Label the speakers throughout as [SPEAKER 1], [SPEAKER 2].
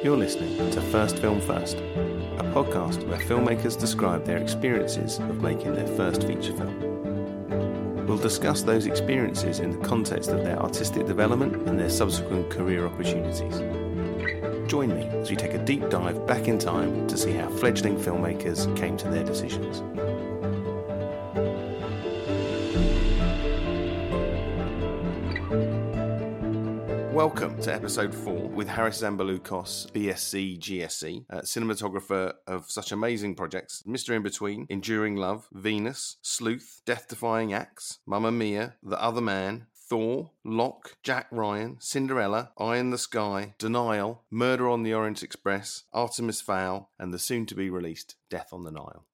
[SPEAKER 1] You're listening to First Film First, a podcast where filmmakers describe their experiences of making their first feature film. We'll discuss those experiences in the context of their artistic development and their subsequent career opportunities. Join me as we take a deep dive back in time to see how fledgling filmmakers came to their decisions. Welcome to episode four with Haris Zambarloukos, BSc, GSc, uh, cinematographer of such amazing projects Mr. In Between, Enduring Love, Venus, Sleuth, Death Defying Acts, Mamma Mia, The Other Man, Thor, Locke, Jack Ryan, Cinderella, Eye in the Sky, Denial, Murder on the Orient Express, Artemis Fowl, and the soon to be released Death on the Nile.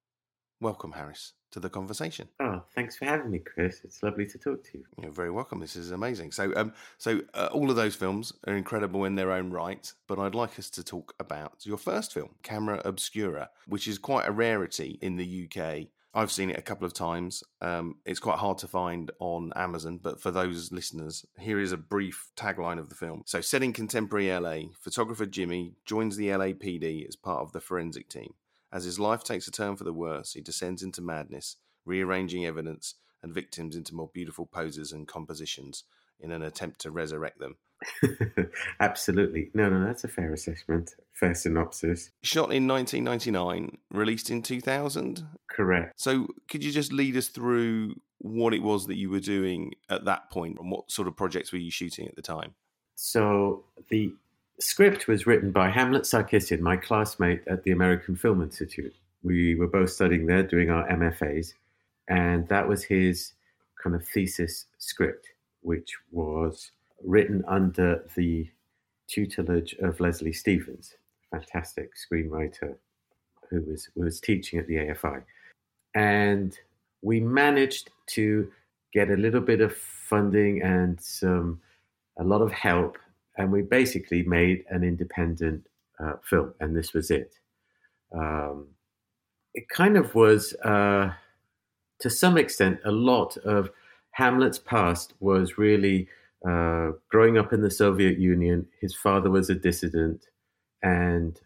[SPEAKER 1] Welcome, Harris to the conversation.
[SPEAKER 2] Oh, thanks for having me, Chris. It's lovely to talk to you.
[SPEAKER 1] You're very welcome. This is amazing. So, um, so uh, all of those films are incredible in their own right, but I'd like us to talk about your first film, Camera Obscura, which is quite a rarity in the UK. I've seen it a couple of times. Um, it's quite hard to find on Amazon, but for those listeners, here is a brief tagline of the film. So, set in contemporary LA, photographer Jimmy joins the LAPD as part of the forensic team. As his life takes a turn for the worse, he descends into madness, rearranging evidence and victims into more beautiful poses and compositions in an attempt to resurrect them.
[SPEAKER 2] Absolutely. No, no, that's a fair assessment, fair synopsis.
[SPEAKER 1] Shot in 1999, released in 2000?
[SPEAKER 2] Correct.
[SPEAKER 1] So, could you just lead us through what it was that you were doing at that point and what sort of projects were you shooting at the time?
[SPEAKER 2] So, the script was written by Hamlet Sarkissian, my classmate at the American Film Institute. We were both studying there, doing our MFAs, and that was his kind of thesis script, which was written under the tutelage of Leslie Stevens, fantastic screenwriter who was who was teaching at the AFI, and we managed to get a little bit of funding and some a lot of help and we basically made an independent uh, film, and this was it. Um, it kind of was, uh, to some extent, a lot of Hamlet's past was really uh, growing up in the Soviet Union. His father was a dissident, and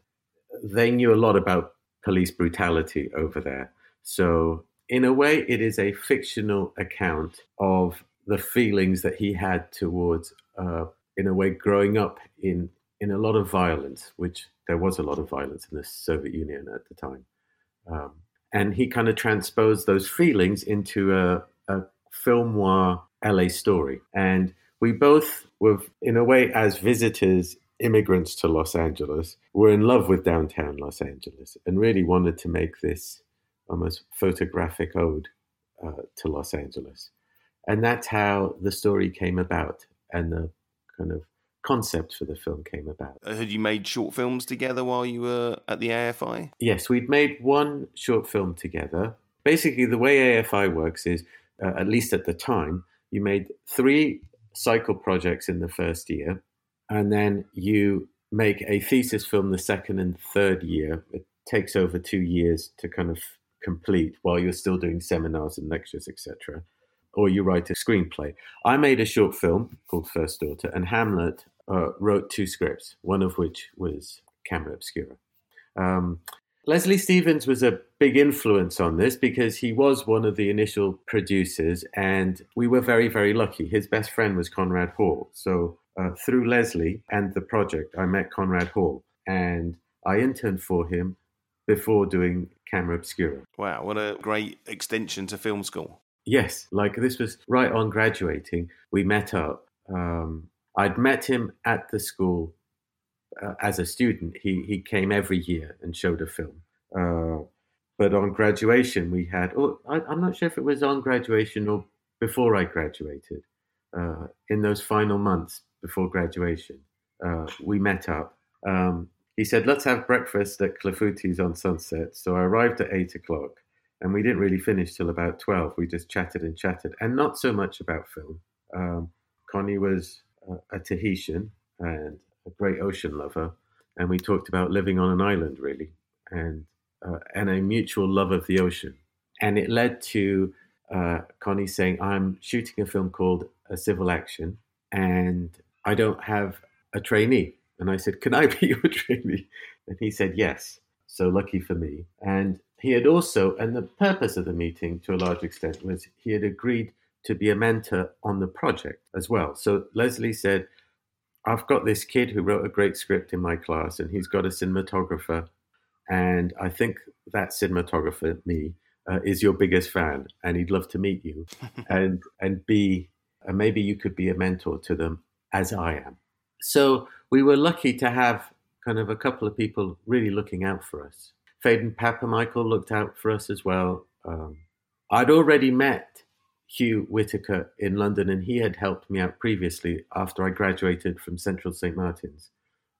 [SPEAKER 2] they knew a lot about police brutality over there. So, in a way, it is a fictional account of the feelings that he had towards uh, in a way, growing up in in a lot of violence, which there was a lot of violence in the Soviet Union at the time, um, and he kind of transposed those feelings into a, a film noir LA story. And we both were, in a way, as visitors, immigrants to Los Angeles, were in love with downtown Los Angeles and really wanted to make this almost photographic ode uh, to Los Angeles. And that's how the story came about. And the kind of concept for the film came about.
[SPEAKER 1] Uh, had you made short films together while you were at the AFI?
[SPEAKER 2] Yes, we'd made one short film together. Basically, the way AFI works is, uh, at least at the time, you made three cycle projects in the first year, and then you make a thesis film the second and third year. It takes over two years to kind of complete while you're still doing seminars and lectures, etc or you write a screenplay. I made a short film called First Daughter, and Hamlet uh, wrote two scripts, one of which was Camera Obscura. Um, Leslie Stevens was a big influence on this because he was one of the initial producers, and we were very, very lucky. His best friend was Conrad Hall. So, uh, through Leslie and the project, I met Conrad Hall, and I interned for him before doing Camera Obscura.
[SPEAKER 1] Wow, what a great extension to film school.
[SPEAKER 2] Yes, like this was right on graduating. We met up. Um, I'd met him at the school uh, as a student. He he came every year and showed a film. Uh, but on graduation, we had. Oh, I, am not sure if it was on graduation or before I graduated. Uh, in those final months before graduation, uh, we met up. Um, he said, "Let's have breakfast at Clafoutis on Sunset." So I arrived at eight o'clock and we didn't really finish till about 12 we just chatted and chatted and not so much about film um, connie was a, a tahitian and a great ocean lover and we talked about living on an island really and uh, and a mutual love of the ocean and it led to uh, connie saying i'm shooting a film called a civil action and i don't have a trainee And I said, Can I be your trainee? And he said, Yes. So lucky for me. And he had also, and the purpose of the meeting to a large extent was he had agreed to be a mentor on the project as well. So Leslie said, I've got this kid who wrote a great script in my class, and he's got a cinematographer. And I think that cinematographer, me, uh, is your biggest fan, and he'd love to meet you, and and be, and maybe you could be a mentor to them as I am. So we were lucky to have kind of a couple of people really looking out for us. Phaedon Papamichael looked out for us as well. Um, I'd already met Hugh Whitaker in London, and he had helped me out previously after I graduated from Central St Martin's.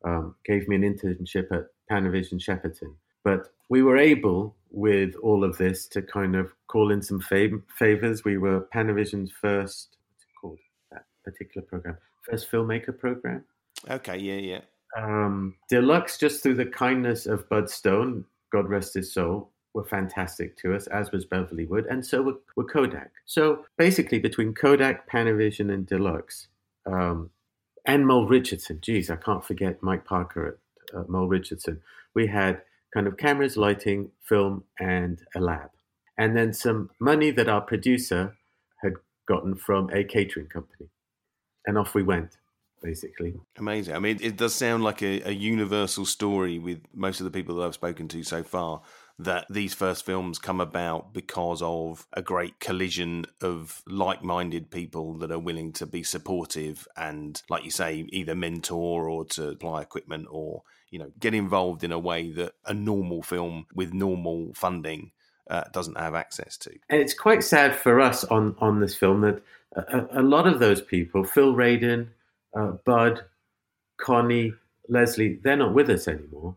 [SPEAKER 2] Um, gave me an internship at Panavision Shepperton. But we were able, with all of this, to kind of call in some fav- favors. We were Panavision's first, what's it called, that particular program? First filmmaker program.
[SPEAKER 1] Okay, yeah, yeah.
[SPEAKER 2] Um, Deluxe, just through the kindness of Bud Stone, God rest his soul, were fantastic to us, as was Beverly Wood, and so were, were Kodak. So basically, between Kodak, Panavision, and Deluxe, um, and Mole Richardson, geez, I can't forget Mike Parker at uh, Mole Richardson, we had kind of cameras, lighting, film, and a lab. And then some money that our producer had gotten from a catering company. And off we went basically.
[SPEAKER 1] Amazing. I mean, it does sound like a, a, universal story with most of the people that I've spoken to so far that these first films come about because of a great collision of like minded people that are willing to be supportive and, like you say, either mentor or to apply equipment or, you know, get involved in a way that a normal film with normal funding uh, doesn't have access to.
[SPEAKER 2] And it's quite sad for us on, on this film that a, a lot of those people, Phil Radin, uh, Bud, Connie, Leslie, they're not with us anymore.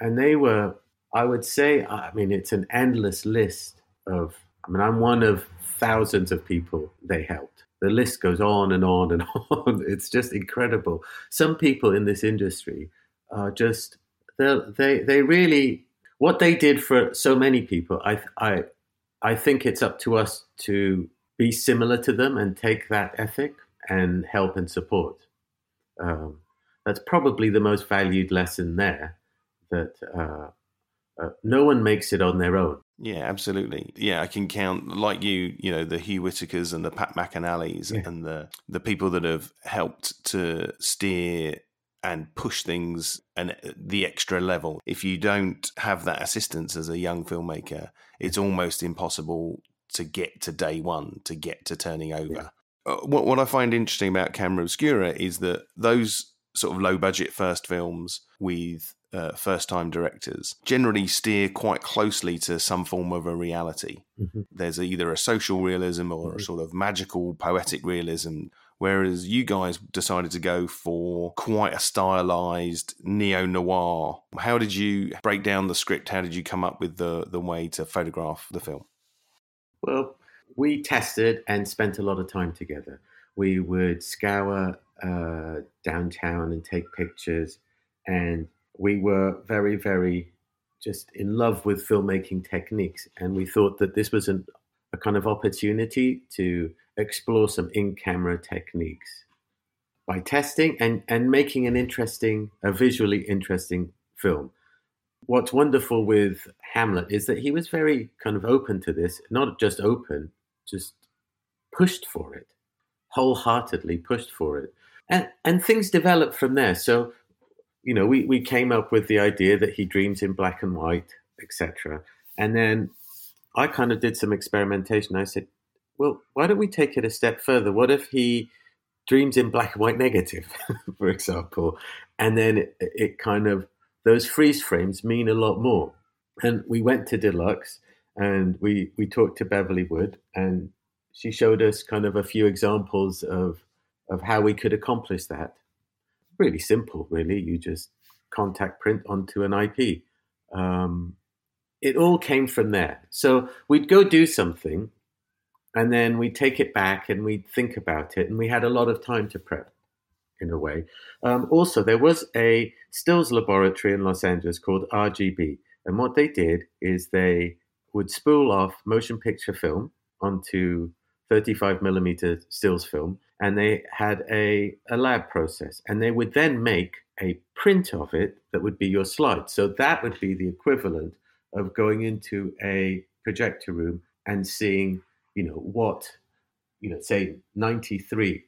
[SPEAKER 2] And they were I would say, I mean, it's an endless list of, I mean, I'm one of thousands of people they helped. The list goes on and on and on. It's just incredible. Some people in this industry are just, they, they really, what they did for so many people, I, I, I think it's up to us to be similar to them and take that ethic and help and support. Um, that's probably the most valued lesson there that uh, uh, no one makes it on their own.
[SPEAKER 1] Yeah, absolutely. Yeah, I can count like you, you know, the Hugh Whitakers and the Pat McAnallys yeah. and the the people that have helped to steer and push things and uh, the extra level. If you don't have that assistance as a young filmmaker, it's almost impossible to get to day one, to get to turning over. Yeah. Uh, what what I find interesting about Camera Obscura is that those sort of low budget first films with uh, first time directors generally steer quite closely to some form of a reality. Mm-hmm. There's either a social realism or mm-hmm. a sort of magical poetic realism. Whereas you guys decided to go for quite a stylized neo noir. How did you break down the script? How did you come up with the, the way to photograph the film?
[SPEAKER 2] Well, we tested and spent a lot of time together. We would scour uh, downtown and take pictures and we were very, very just in love with filmmaking techniques. And we thought that this was an, a kind of opportunity to explore some in camera techniques by testing and, and making an interesting, a visually interesting film. What's wonderful with Hamlet is that he was very kind of open to this, not just open, just pushed for it, wholeheartedly pushed for it. And, and things developed from there. So you know, we, we came up with the idea that he dreams in black and white, etc. And then I kind of did some experimentation. I said, well, why don't we take it a step further? What if he dreams in black and white negative, for example? And then it, it kind of, those freeze frames mean a lot more. And we went to Deluxe and we, we talked to Beverly Wood and she showed us kind of a few examples of, of how we could accomplish that really simple, really. You just contact print onto an IP. Um, it all came from there. So we'd go do something and then we'd take it back and we'd think about it. And we had a lot of time to prep in a way. Um, also, there was a stills laboratory in Los Angeles called RGB. And what they did is they would spool off motion picture film onto 35 millimeter stills film and they had a, a lab process. And they would then make a print of it that would be your slide. So that would be the equivalent of going into a projector room and seeing, you know, what, you know, say 93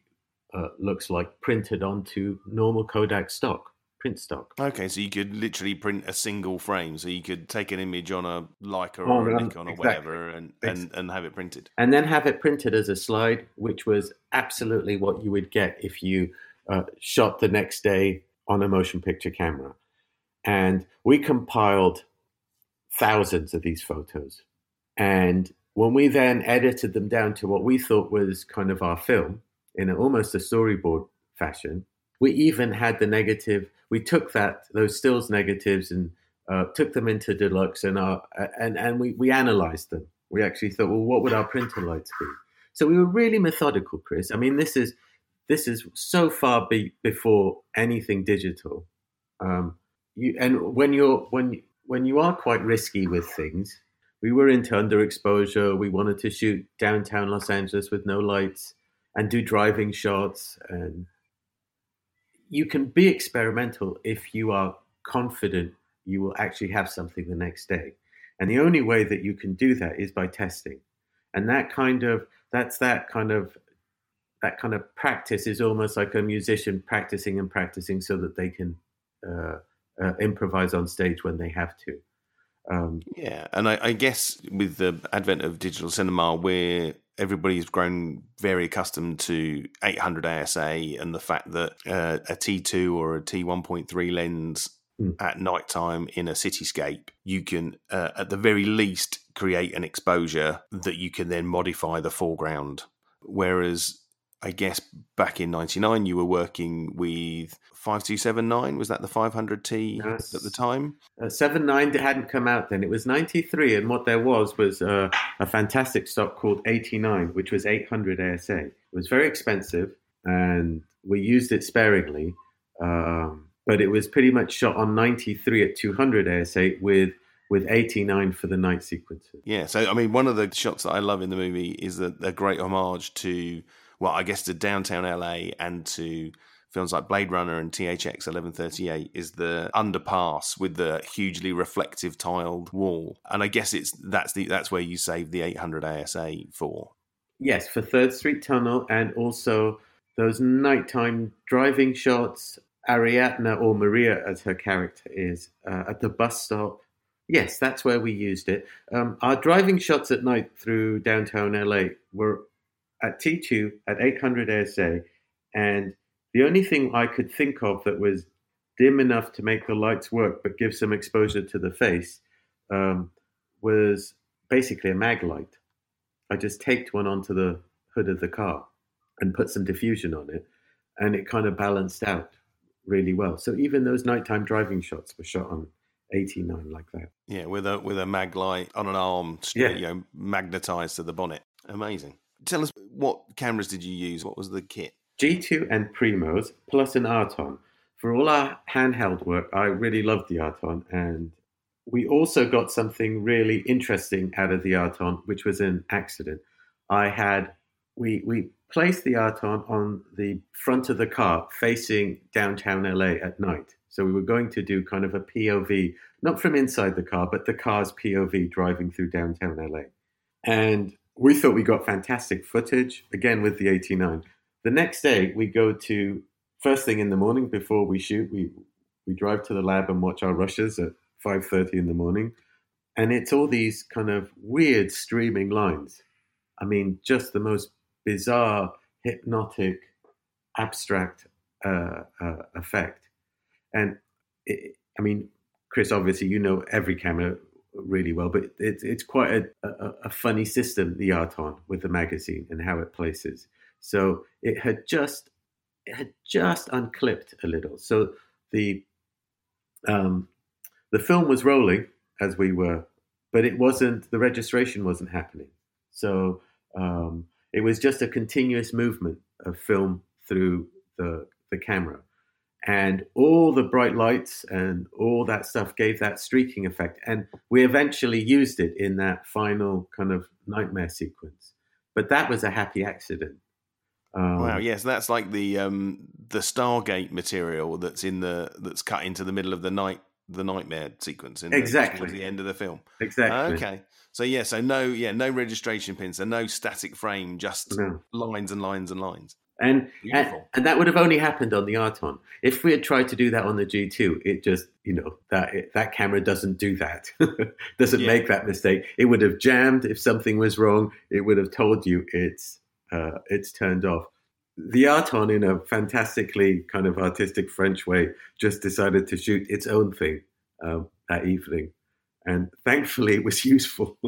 [SPEAKER 2] uh, looks like printed onto normal Kodak stock print stock.
[SPEAKER 1] Okay, so you could literally print a single frame. So you could take an image on a Leica or
[SPEAKER 2] Oh,
[SPEAKER 1] a
[SPEAKER 2] um,
[SPEAKER 1] Nikon or whatever and, and, and have it printed.
[SPEAKER 2] and then have it printed as a slide, which was absolutely what you would get if you uh, shot the next day on a motion picture camera. And we compiled thousands of these photos. And when we then edited them down to what we thought was kind of our film in almost a storyboard fashion, we even had the negative. We took that those stills negatives and uh, took them into deluxe and our and and we we analyzed them. We actually thought, well, what would our printer lights be? So we were really methodical, Chris. I mean, this is this is so far be, before anything digital. Um, you, and when you're when when you are quite risky with things, we were into underexposure. We wanted to shoot downtown Los Angeles with no lights and do driving shots. And you can be experimental if you are confident you will actually have something the next day. And the only way that you can do that is by testing. And that kind of that's that kind of that kind of practice is almost like a musician practicing and practicing so that they can uh, uh, improvise on stage when they have to. Um,
[SPEAKER 1] Yeah, and I, I guess with the advent of digital cinema, where everybody's grown very accustomed to 800 ASA and the fact that uh, a T2 or a T1.3 lens
[SPEAKER 2] Mm.
[SPEAKER 1] at nighttime in a cityscape, you can, uh, at the very least, create an exposure that you can then modify the foreground. Whereas, I guess back in '99, you were working with 5279. Was that the 500T
[SPEAKER 2] Yes.
[SPEAKER 1] at the time?
[SPEAKER 2] Uh, seven nine hadn't come out then. It was ninety three, and what there was was uh, a fantastic stock called eighty nine, which was eight hundred ASA. It was very expensive, and we used it sparingly. Um, but it was pretty much shot on ninety three at two hundred ASA with with eighty nine for the night sequences.
[SPEAKER 1] Yeah, so I mean, one of the shots that I love in the movie is a, a great homage to, well, I guess to downtown LA and to films like Blade Runner and THX 1138 is the underpass with the hugely reflective tiled wall, and I guess it's that's the that's where you save the 800 ASA for.
[SPEAKER 2] Yes, for Third Street Tunnel, and also those nighttime driving shots. Ariadne or Maria, as her character is, uh, at the bus stop. Yes, that's where we used it. Um, our driving shots at night through downtown LA were at T2 at 800 ASA, and the only thing I could think of that was dim enough to make the lights work but give some exposure to the face um, was basically a mag light. I just taped one onto the hood of the car and put some diffusion on it, and it kind of balanced out really well. So even those nighttime driving shots were shot on 89 like that.
[SPEAKER 1] Yeah, with a with a mag light on an arm,
[SPEAKER 2] Yeah.
[SPEAKER 1] you know, magnetized to the bonnet. Amazing. Tell us what cameras did you use? What was the kit?
[SPEAKER 2] G2 and Primos plus an Aaton. For all our handheld work, I really loved the Aaton, and we also got something really interesting out of the Aaton, which was an accident. I had we we placed the Aaton on the front of the car facing downtown LA at night. So we were going to do kind of a POV, not from inside the car, but the car's POV driving through downtown LA. And we thought we got fantastic footage, again with the 89. The next day, we go to first thing in the morning before we shoot. We we drive to the lab and watch our rushes at 5:30 in the morning, and it's all these kind of weird streaming lines. I mean, just the most bizarre, hypnotic, abstract uh, uh, effect. And it, I mean, Chris, obviously you know every camera really well, but it's it's quite a, a, a funny system, the Aaton with the magazine and how it places. So it had just it had just unclipped a little. So the um, the film was rolling as we were, but it wasn't. The registration wasn't happening. So um, it was just a continuous movement of film through the the camera, and all the bright lights and all that stuff gave that streaking effect. And we eventually used it in that final kind of nightmare sequence. But that was a happy accident. Um,
[SPEAKER 1] Wow, yes, that's like the um, the Stargate material that's in the that's cut into the middle of the night the nightmare sequence in
[SPEAKER 2] Exactly.
[SPEAKER 1] towards the end of the film.
[SPEAKER 2] Exactly.
[SPEAKER 1] Okay, so yeah, so no, yeah, no registration pins, so no static frame, just
[SPEAKER 2] No.
[SPEAKER 1] lines and lines and lines.
[SPEAKER 2] And, and and that would have only happened on the Aaton. If we had tried to do that on the G2, it just you know that it, that camera doesn't do that. doesn't
[SPEAKER 1] Yeah.
[SPEAKER 2] make that mistake. It would have jammed if something was wrong. It would have told you it's uh, it's turned off. The Aaton, in a fantastically kind of artistic French way, just decided to shoot its own thing um, that evening, and thankfully it was useful.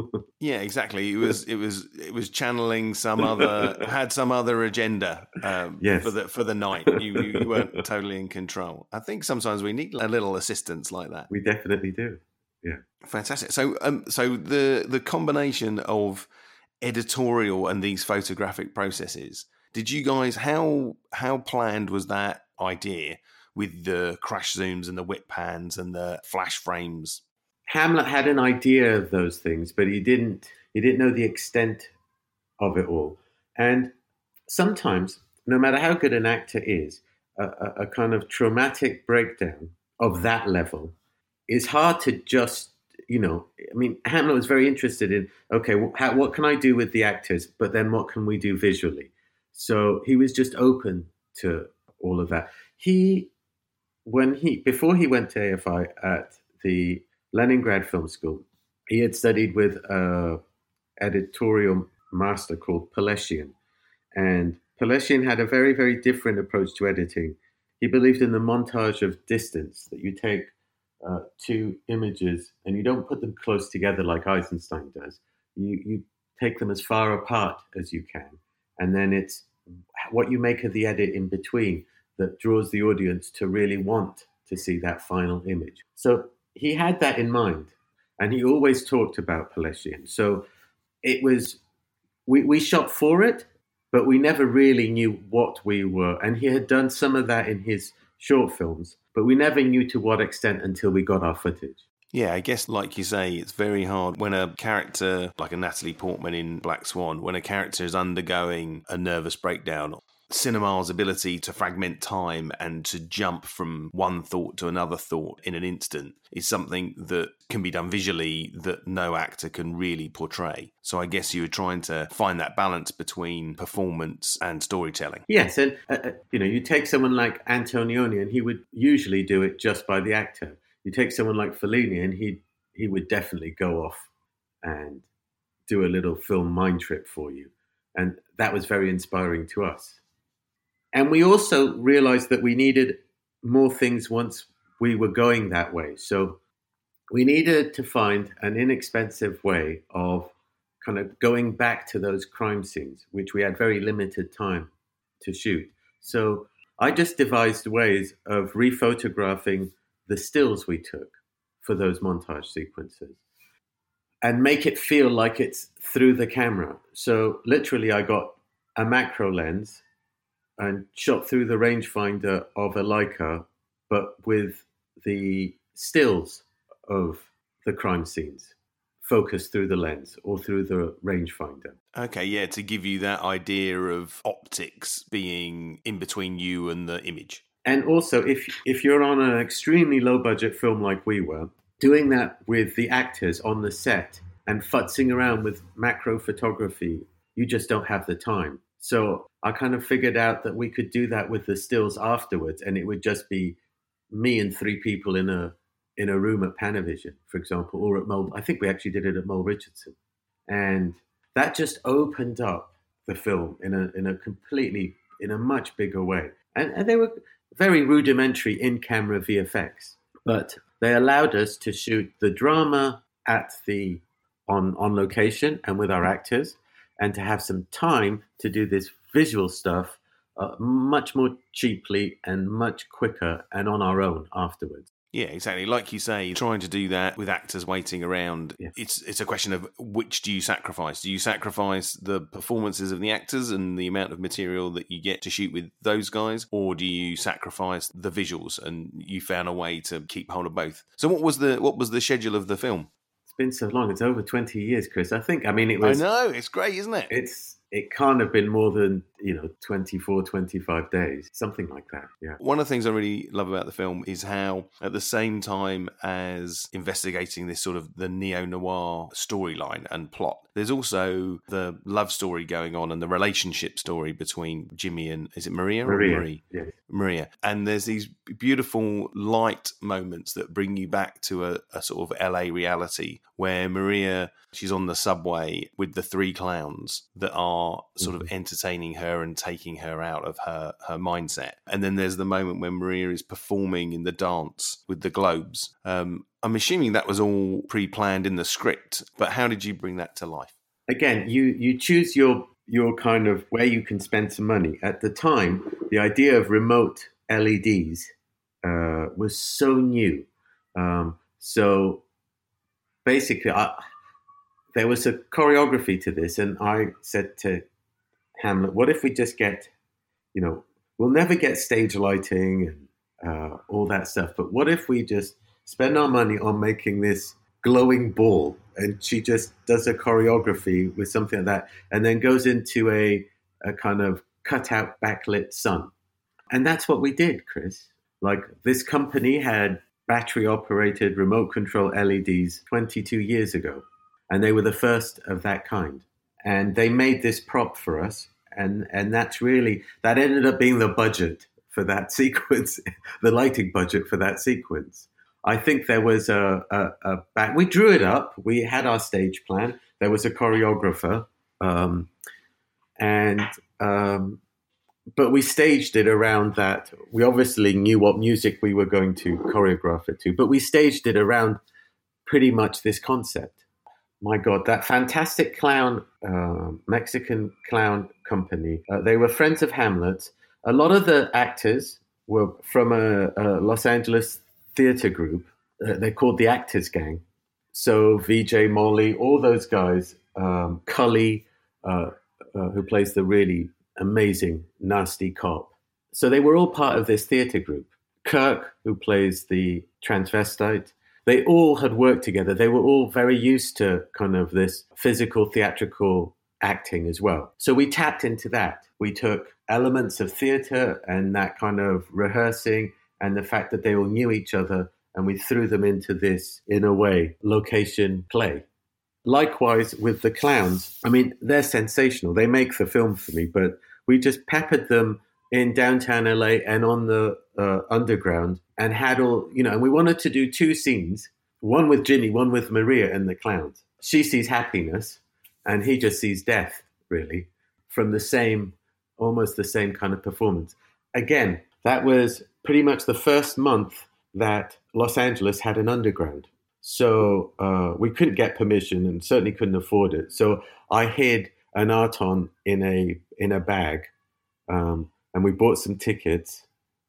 [SPEAKER 1] Yeah, exactly. It was it was it was channeling some other had some other agenda um,
[SPEAKER 2] Yes.
[SPEAKER 1] for the for the night. You, you you weren't totally in control. I think sometimes we need a little assistance like that.
[SPEAKER 2] we definitely do. Yeah.
[SPEAKER 1] Fantastic. So, um, so the the combination of editorial and these photographic processes. Did you guys how how planned was that idea with the crash zooms and the whip pans and the flash frames?
[SPEAKER 2] Hamlet had an idea of those things, but he didn't. He didn't know the extent of it all. And sometimes, no matter how good an actor is, a, a, a kind of traumatic breakdown of that level is hard to just. You know, I mean, Hamlet was very interested in okay, how, what can I do with the actors, but then what can we do visually? So he was just open to all of that. He, when he before he went to AFI at the Leningrad Film School, he had studied with a editorial master called Peleshian, and Peleshian had a very very different approach to editing. He believed in the montage of distance that you take uh, two images and you don't put them close together like Eisenstein does. You you take them as far apart as you can, and then it's what you make of the edit in between that draws the audience to really want to see that final image. So he had that in mind, and he always talked about Peleshian. So it was we, we shot for it, but we never really knew what we were. And he had done some of that in his short films, but we never knew to what extent until we got our footage.
[SPEAKER 1] Yeah, I guess, like you say, it's very hard when a character, like a Natalie Portman in Black Swan, when a character is undergoing a nervous breakdown, cinema's ability to fragment time and to jump from one thought to another thought in an instant is something that can be done visually that no actor can really portray. So I guess you were trying to find that balance between performance and storytelling.
[SPEAKER 2] Yes, and uh, uh, you know, you take someone like Antonioni, and he would usually do it just by the actor. You take someone like Fellini, and he he would definitely go off and do a little film mind trip for you, and that was very inspiring to us. And we also realized that we needed more things once we were going that way. So we needed to find an inexpensive way of kind of going back to those crime scenes, which we had very limited time to shoot. So I just devised ways of rephotographing the stills we took for those montage sequences and make it feel like it's through the camera. So literally, I got a macro lens and shot through the rangefinder of a Leica, but with the stills of the crime scenes focused through the lens or through the rangefinder.
[SPEAKER 1] Okay, yeah, to give you that idea of optics being in between you and the image.
[SPEAKER 2] And also, if if you're on an extremely low budget film like we were, doing that with the actors on the set and futzing around with macro photography, you just don't have the time. So I kind of figured out that we could do that with the stills afterwards, and it would just be me and three people in a in a room at Panavision, for example, or at Mole. I think we actually did it at Mole Richardson, and that just opened up the film in a in a completely in a much bigger way. And, and they were very rudimentary in camera VFX, but they allowed us to shoot the drama at the on on location and with our actors, and to have some time to do this visual stuff uh, much more cheaply and much quicker and on our own afterwards.
[SPEAKER 1] Yeah, exactly. Like you say, trying to do that with actors waiting around, it's it's a question of which do you sacrifice? Do you sacrifice the performances of the actors and the amount of material that you get to shoot with those guys, or do you sacrifice the visuals? And you found a way to keep hold of both. So, what was the what was the schedule of the film?
[SPEAKER 2] It's been so long; it's over twenty years, Chris. I think. I mean, it was.
[SPEAKER 1] I know it's great, isn't it?
[SPEAKER 2] It's it can't have been more than you know 24 25 days something like that yeah
[SPEAKER 1] one of the things i really love about the film is how at the same time as investigating this sort of the neo-noir storyline and plot there's also the love story going on and the relationship story between jimmy and is it maria
[SPEAKER 2] maria
[SPEAKER 1] Marie?
[SPEAKER 2] yes.
[SPEAKER 1] maria and there's these beautiful light moments that bring you back to a, a sort of la reality where maria she's on the subway with the three clowns that are sort of entertaining her and taking her out of her her mindset. And then there's the moment when Maria is performing in the dance with the globes. Um, I'm assuming that was all pre-planned in the script, but how did you bring that to life?
[SPEAKER 2] again you you choose your your kind of where you can spend some money at the time the idea of remote leds uh, was so new um, so basically I, there was a choreography to this and i said to hamlet what if we just get you know we'll never get stage lighting and uh, all that stuff but what if we just spend our money on making this glowing ball. And she just does a choreography with something like that and then goes into a, a kind of cutout backlit sun. And that's what we did chris. Like this company had battery operated remote control leds 22 years ago. And they were the first of that kind. And they made this prop for us. And and that's really that ended up being the budget for that sequence the lighting budget for that sequence I think there was a, a, a, back. We drew it up. We had our stage plan. There was a choreographer, um, and um, but we staged it around that. We obviously knew what music we were going to choreograph it to, but we staged it around pretty much this concept. My God, that fantastic clown, uh, Mexican clown company. Uh, they were friends of Hamlet. A lot of the actors were from a, a Los Angeles theater group. Uh, they're called the Actors Gang. So VJ Molly, all those guys, um, Cully, uh, uh, who plays the really amazing nasty cop. So they were all part of this theater group. Kirk, who plays the transvestite, they all had worked together. They were all very used to kind of this physical theatrical acting as well. So we tapped into that. We took elements of theater and that kind of rehearsing and the fact that they all knew each other and we threw them into this, in a way, location play. Likewise with the clowns, I mean, they're sensational. They make the film for me, but we just peppered them in downtown LA and on the uh, underground and had all, you know, and we wanted to do two scenes one with Jimmy, one with Maria and the clowns. She sees happiness and he just sees death, really, from the same, almost the same kind of performance. Again, that was pretty much the first month that Los Angeles had an underground. So uh, we couldn't get permission and certainly couldn't afford it. So I hid an Aaton in a in a bag, um, and we bought some tickets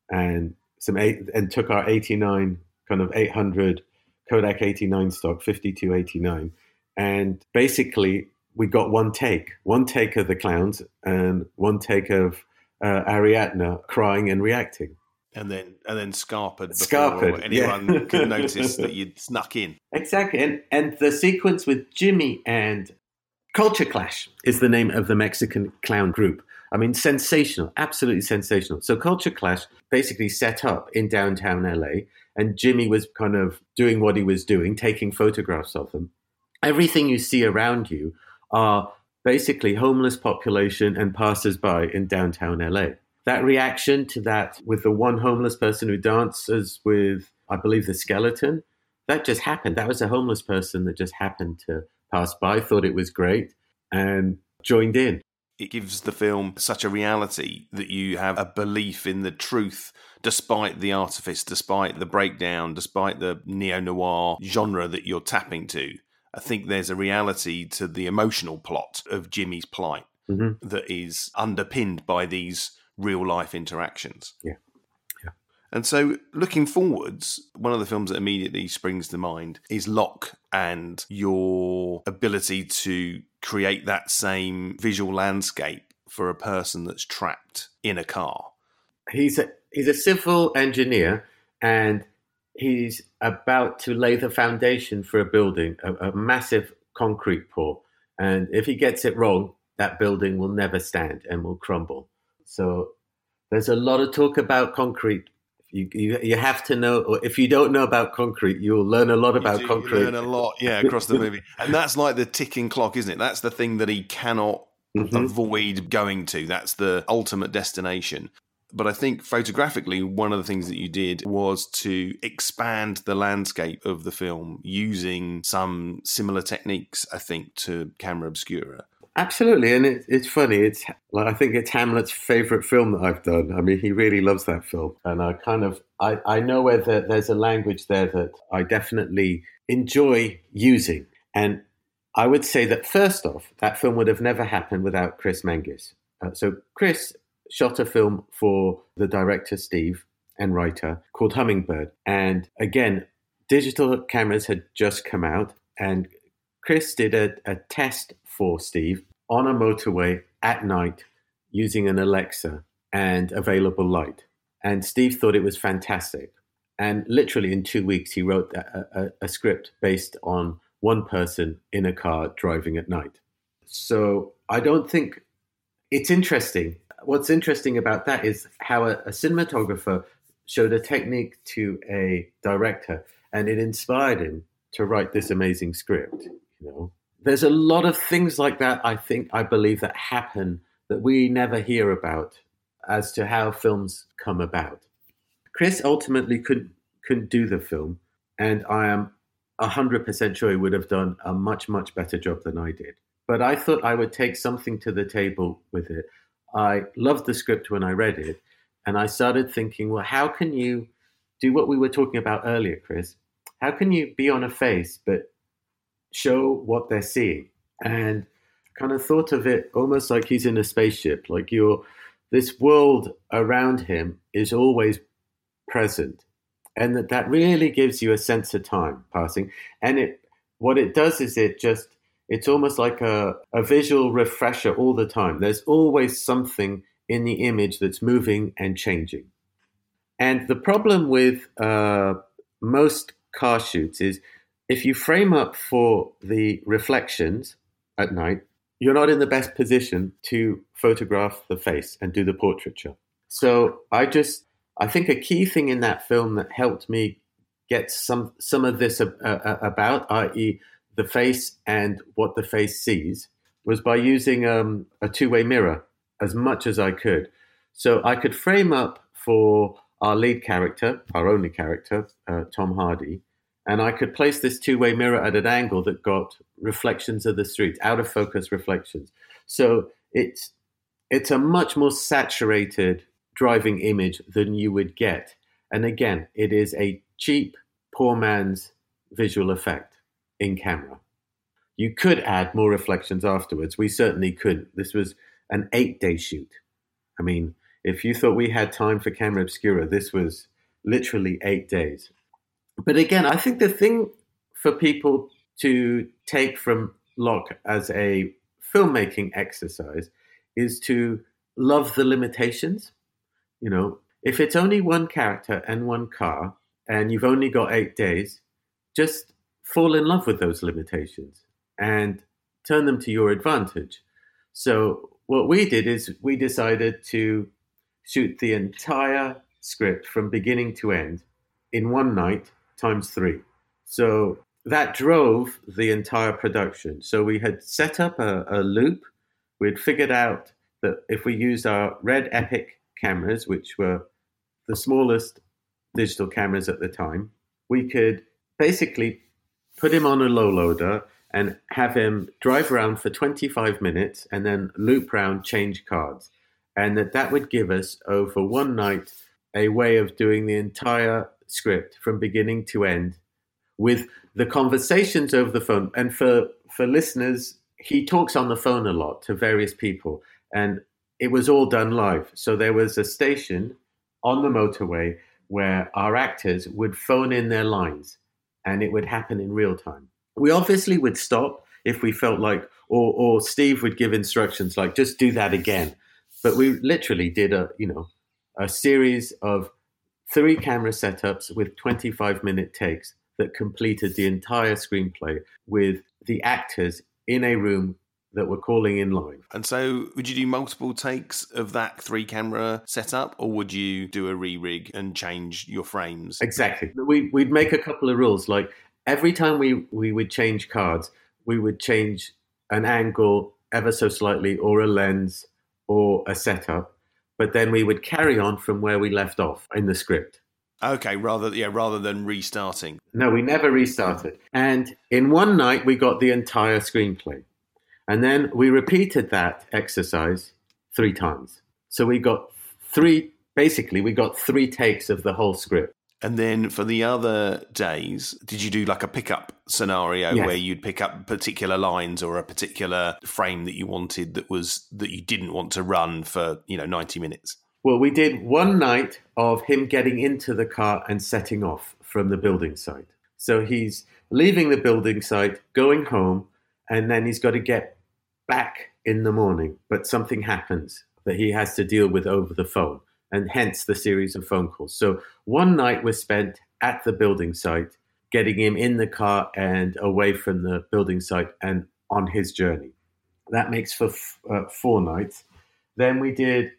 [SPEAKER 2] and some eight, and took our eighty nine kind of eight hundred Kodak eighty nine stock fifty two eighty nine, and basically we got one take, one take of the clowns and one take of uh, Ariadne crying and reacting
[SPEAKER 1] and then and then scarpered before
[SPEAKER 2] Scarpered,
[SPEAKER 1] anyone
[SPEAKER 2] yeah.
[SPEAKER 1] could notice that you'd snuck in.
[SPEAKER 2] Exactly. And, and the sequence with Jimmy and Culture Clash is the name of the Mexican clown group. I mean, sensational, absolutely sensational. So, Culture Clash basically set up in downtown LA, and Jimmy was kind of doing what he was doing, taking photographs of them. Everything you see around you are basically homeless population and passers-by in downtown LA. That reaction to that with the one homeless person who dances with, I believe, the skeleton, that just happened. That was a homeless person that just happened to pass by, thought it was great, and joined in.
[SPEAKER 1] It gives the film such a reality that you have a belief in the truth, despite the artifice, despite the breakdown, despite the neo noir genre that you're tapping to. I think there's a reality to the emotional plot of Jimmy's plight
[SPEAKER 2] Mhm.
[SPEAKER 1] that is underpinned by these real life interactions.
[SPEAKER 2] Yeah. Yeah.
[SPEAKER 1] And so, looking forwards, one of the films that immediately springs to mind is Locke and your ability to create that same visual landscape for a person that's trapped in a car.
[SPEAKER 2] He's a, he's a civil engineer and he's about to lay the foundation for a building, a, a massive concrete pour. And if he gets it wrong, that building will never stand and will crumble. So there's a lot of talk about concrete. You, you, you have to know, or if you don't know about concrete, you'll learn a lot about
[SPEAKER 1] do,
[SPEAKER 2] concrete.
[SPEAKER 1] You learn a lot, yeah, across the movie, and that's like the ticking clock, isn't it? That's the thing that he cannot mm-hmm. avoid going to. That's the ultimate destination. But I think photographically, one of the things that you did was to expand the landscape of the film using some similar techniques, I think, to camera obscura.
[SPEAKER 2] Absolutely, and it, it's funny. It's like I think it's Hamlet's favorite film that I've done. I mean, he really loves that film, and I kind of I, I know whether there's a language there that I definitely enjoy using, and I would say that first off, that film would have never happened without Chris Menges. Uh, so Chris shot a film for the director Steve and writer called Hummingbird, and again, digital cameras had just come out, and Chris did a, a test for Steve on a motorway at night using an Alexa and available light. And Steve thought it was fantastic. And literally in two weeks, he wrote a, a, a script based on one person in a car driving at night. So I don't think it's interesting. What's interesting about that is how a, a cinematographer showed a technique to a director and it inspired him to write this amazing script. You know, there's a lot of things like that. I think I believe that happen that we never hear about as to how films come about. Chris ultimately couldn't couldn't do the film, and I am hundred percent sure he would have done a much much better job than I did. But I thought I would take something to the table with it. I loved the script when I read it, and I started thinking, well, how can you do what we were talking about earlier, Chris? How can you be on a face but show what they're seeing. And kind of thought of it almost like he's in a spaceship, like you're this world around him is always present. And that, that really gives you a sense of time passing. And it what it does is it just it's almost like a, a visual refresher all the time. There's always something in the image that's moving and changing. And the problem with uh, most car shoots is if you frame up for the reflections at night, you're not in the best position to photograph the face and do the portraiture. So I just, I think a key thing in that film that helped me get some some of this about, i.e., the face and what the face sees, was by using um, a two-way mirror as much as I could. So I could frame up for our lead character, our only character, uh, Tom Hardy, and I could place this two way mirror at an angle that got reflections of the street, out of focus reflections. So it's it's a much more saturated driving image than you would get. And again, it is a cheap, poor man's visual effect in camera. You could add more reflections afterwards. We certainly could. This was an eight day shoot. I mean, if you thought we had time for camera obscura, this was literally eight days but again, I think the thing for people to take from Locke as a filmmaking exercise is to love the limitations. You know, if it's only one character and one car and you've only got eight days, just fall in love with those limitations and turn them to your advantage. So, what we did is we decided to shoot the entire script from beginning to end in one night times three. So that drove the entire production. So we had set up a, a loop. We'd figured out that if we used our Red Epic cameras, which were the smallest digital cameras at the time, we could basically put him on a low loader and have him drive around for 25 minutes and then loop around, change cards. And that that would give us over one night a way of doing the entire script from beginning to end with the conversations over the phone. And for, for listeners, he talks on the phone a lot to various people. And it was all done live. So there was a station on the motorway where our actors would phone in their lines and it would happen in real time. We obviously would stop if we felt like, or, or Steve would give instructions like, just do that again. But we literally did a, you know, a series of three camera setups with 25 minute takes that completed the entire screenplay with the actors in a room that we're calling in live.
[SPEAKER 1] And so, would you do multiple takes of that three camera setup, or would you do a re rig and change your frames?
[SPEAKER 2] Exactly. We, we'd make a couple of rules. Like every time we, we would change cards, we would change an angle ever so slightly, or a lens, or a setup. But then we would carry on from where we left off in the script.
[SPEAKER 1] Okay, rather yeah, rather than restarting.
[SPEAKER 2] No, we never restarted. And in one night, we got the entire screenplay. And then we repeated that exercise three times. So we got three, basically, we got three takes of the whole script.
[SPEAKER 1] And then for the other days, did you do like a pickup scenario
[SPEAKER 2] Yes.
[SPEAKER 1] where you'd pick up particular lines or a particular frame that you wanted that was that you didn't want to run for, you know, 90 minutes?
[SPEAKER 2] Well, we did one night of him getting into the car and setting off from the building site. So he's leaving the building site, going home, and then he's got to get back in the morning. But something happens that he has to deal with over the phone, and hence the series of phone calls. So one night was spent at the building site, getting him in the car and away from the building site and on his journey. That makes for f- uh, four nights. Then we did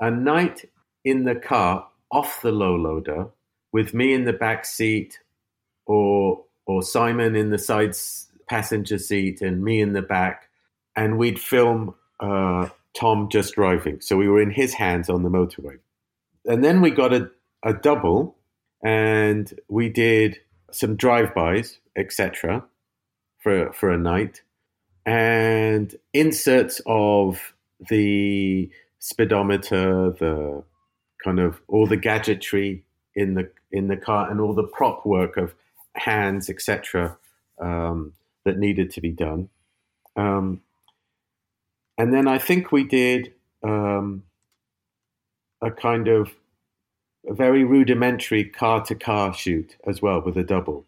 [SPEAKER 2] a night in the car off the low loader with me in the back seat or or Simon in the side s- passenger seat and me in the back and we'd film uh, Tom just driving so we were in his hands on the motorway and then we got a, a double and we did some drive-bys etc for for a night and inserts of the speedometer, the kind of all the gadgetry in the in the car, and all the prop work of hands, etc., um, that needed to be done. Um, and then I think we did um, a kind of a very rudimentary car to car shoot as well with a double,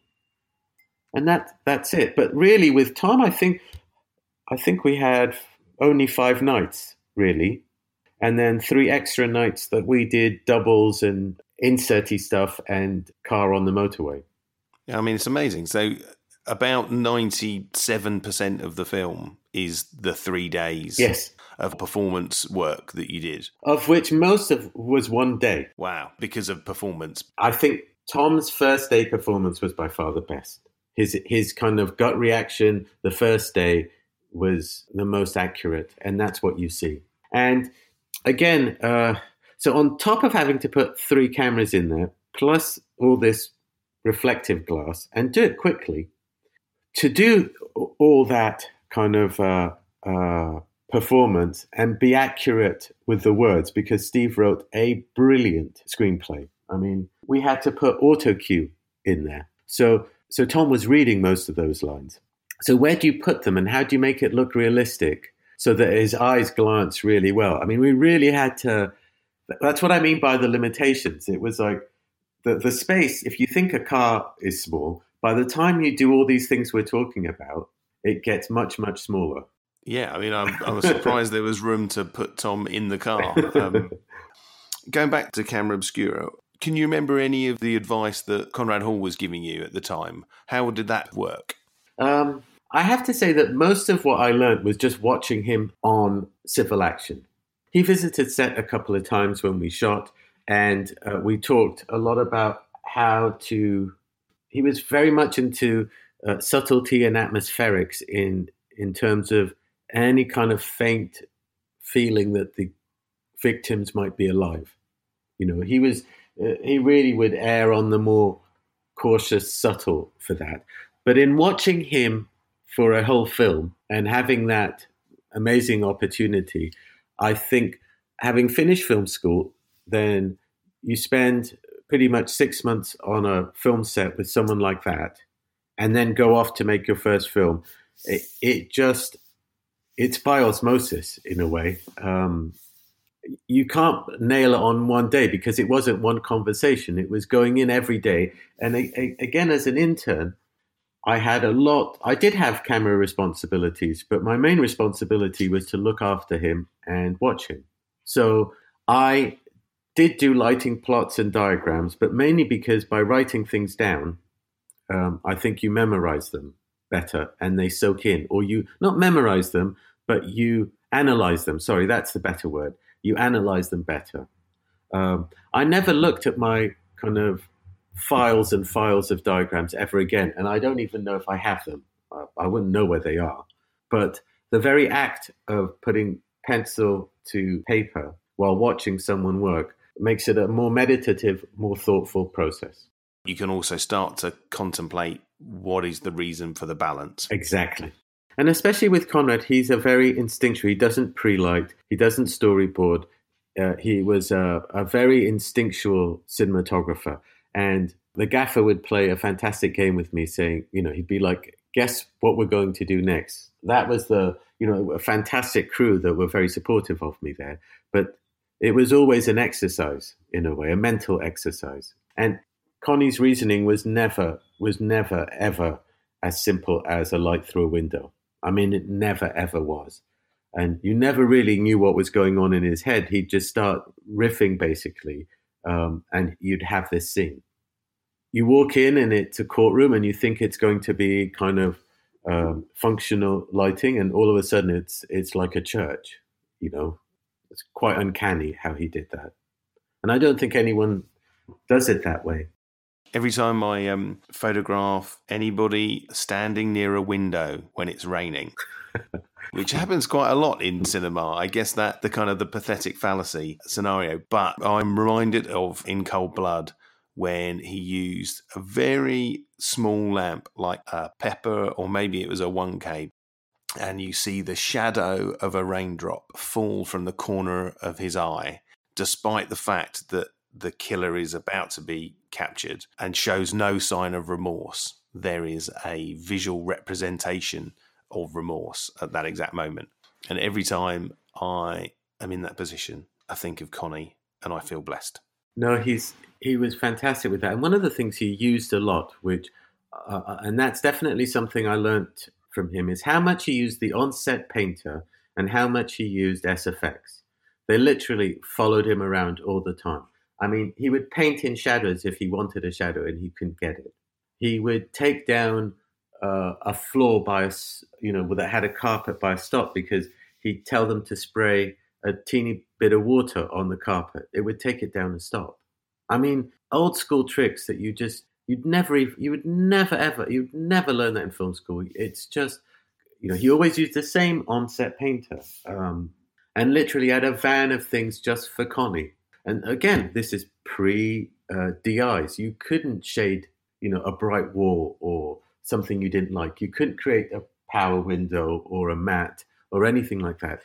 [SPEAKER 2] and that that's it. But really, with Tom, I think I think we had only five nights really and then three extra nights that we did doubles and inserty stuff and car on the motorway.
[SPEAKER 1] Yeah, I mean, it's amazing. So, about 97% of the film is the three days
[SPEAKER 2] Yes,
[SPEAKER 1] of performance work that you did.
[SPEAKER 2] of which most of was one day.
[SPEAKER 1] Wow, because of performance.
[SPEAKER 2] I think Tom's first day performance was by far the best. His his kind of gut reaction the first day was the most accurate, and that's what you see. And again, uh, so on top of having to put three cameras in there, plus all this reflective glass, and do it quickly, to do all that kind of uh, uh, performance and be accurate with the words, because Steve wrote a brilliant screenplay. I mean, we had to put auto cue in there, so so Tom was reading most of those lines. So where do you put them, and how do you make it look realistic? so that his eyes glance really well. I mean, we really had to. That's what I mean by the limitations. It was like the the space. If you think a car is small, by the time you do all these things we're talking about, it gets much much smaller.
[SPEAKER 1] Yeah, I mean, I'm, I was surprised there was room to put Tom in the car. Um, going back to Camera Obscura, can you remember any of the advice that Conrad Hall was giving you at the time? How did that work?
[SPEAKER 2] Um, I have to say that most of what I learned was just watching him on civil action. He visited set a couple of times when we shot, and uh, we talked a lot about how to. He was very much into uh, subtlety and atmospherics in in terms of any kind of faint feeling that the victims might be alive. You know, he was uh, he really would err on the more cautious, subtle for that. But in watching him for a whole film and having that amazing opportunity, I think having finished film school, then you spend pretty much six months on a film set with someone like that, and then go off to make your first film. It, it just it's by osmosis in a way. Um, you can't nail it on one day because it wasn't one conversation. It was going in every day. And again, as an intern, I had a lot. I did have camera responsibilities, but my main responsibility was to look after him and watch him. So I did do lighting plots and diagrams, but mainly because by writing things down, um, I think you memorize them better and they soak in, or you not memorize them, but you analyze them. Sorry, that's the better word. You analyze them better. Um, I never looked at my kind of files and files of diagrams ever again, and I don't even know if I have them. I, I wouldn't know where they are. But the very act of putting pencil to paper while watching someone work makes it a more meditative, more thoughtful process.
[SPEAKER 1] You can also start to contemplate what is the reason for the balance.
[SPEAKER 2] Exactly. And especially with Conrad, he's a very instinctual. He doesn't pre-light. He doesn't storyboard. Uh, he was a, a very instinctual cinematographer. And the gaffer would play a fantastic game with me, saying, you know, he'd be like, "Guess what we're going to do next." That was the, you know, a fantastic crew that were very supportive of me there. But it was always an exercise in a way, a mental exercise. And Connie's reasoning was never, was never ever as simple as a light through a window. I mean, it never ever was. And you never really knew what was going on in his head. He'd just start riffing basically, um, and you'd have this scene. You walk in and it's a courtroom, and you think it's going to be kind of um, functional lighting, and all of a sudden it's it's like a church. You know, it's quite uncanny how he did that, and I don't think anyone does it that way.
[SPEAKER 1] Every time I um, photograph anybody standing near a window when it's raining, which happens quite a lot in cinema. I guess that the kind of the pathetic fallacy scenario. But I'm reminded of in Cold Blood when he used a very small lamp like a pepper or maybe it was a 1K and you see the shadow of a raindrop fall from the corner of his eye despite the fact that the killer is about to be captured and shows no sign of remorse, there is a visual representation of remorse at that exact moment. And every time I am in that position, I think of Connie and I feel blessed.
[SPEAKER 2] No, he's he was fantastic with that. And one of the things he used a lot, which uh, uh and that's definitely something I learnt from him, is how much he used the on-set painter and how much he used SFX. They literally followed him around all the time. I mean, he would paint in shadows if he wanted a shadow and he couldn't get it. He would take down uh, a floor by a, you know, that had a carpet by a stop because he'd tell them to spray a teeny bit of water on the carpet. It would take it down a stop. I mean, old school tricks that you just, you'd never, you would never ever, you'd never learn that in film school. It's just, you know, he always used the same on-set painter, um, and literally had a van of things just for Connie. And again, this is pre uh, DIs. You couldn't shade, you know, a bright wall or something you didn't like. You couldn't create a power window or a matte or anything like that.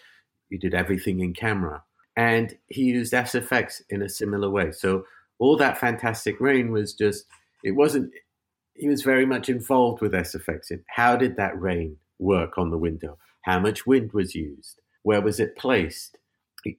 [SPEAKER 2] You did everything in camera. And he used SFX in a similar way. So all that fantastic rain was just, it wasn't, he was very much involved with SFX. How did that rain work on the window? How much wind was used? Where was it placed?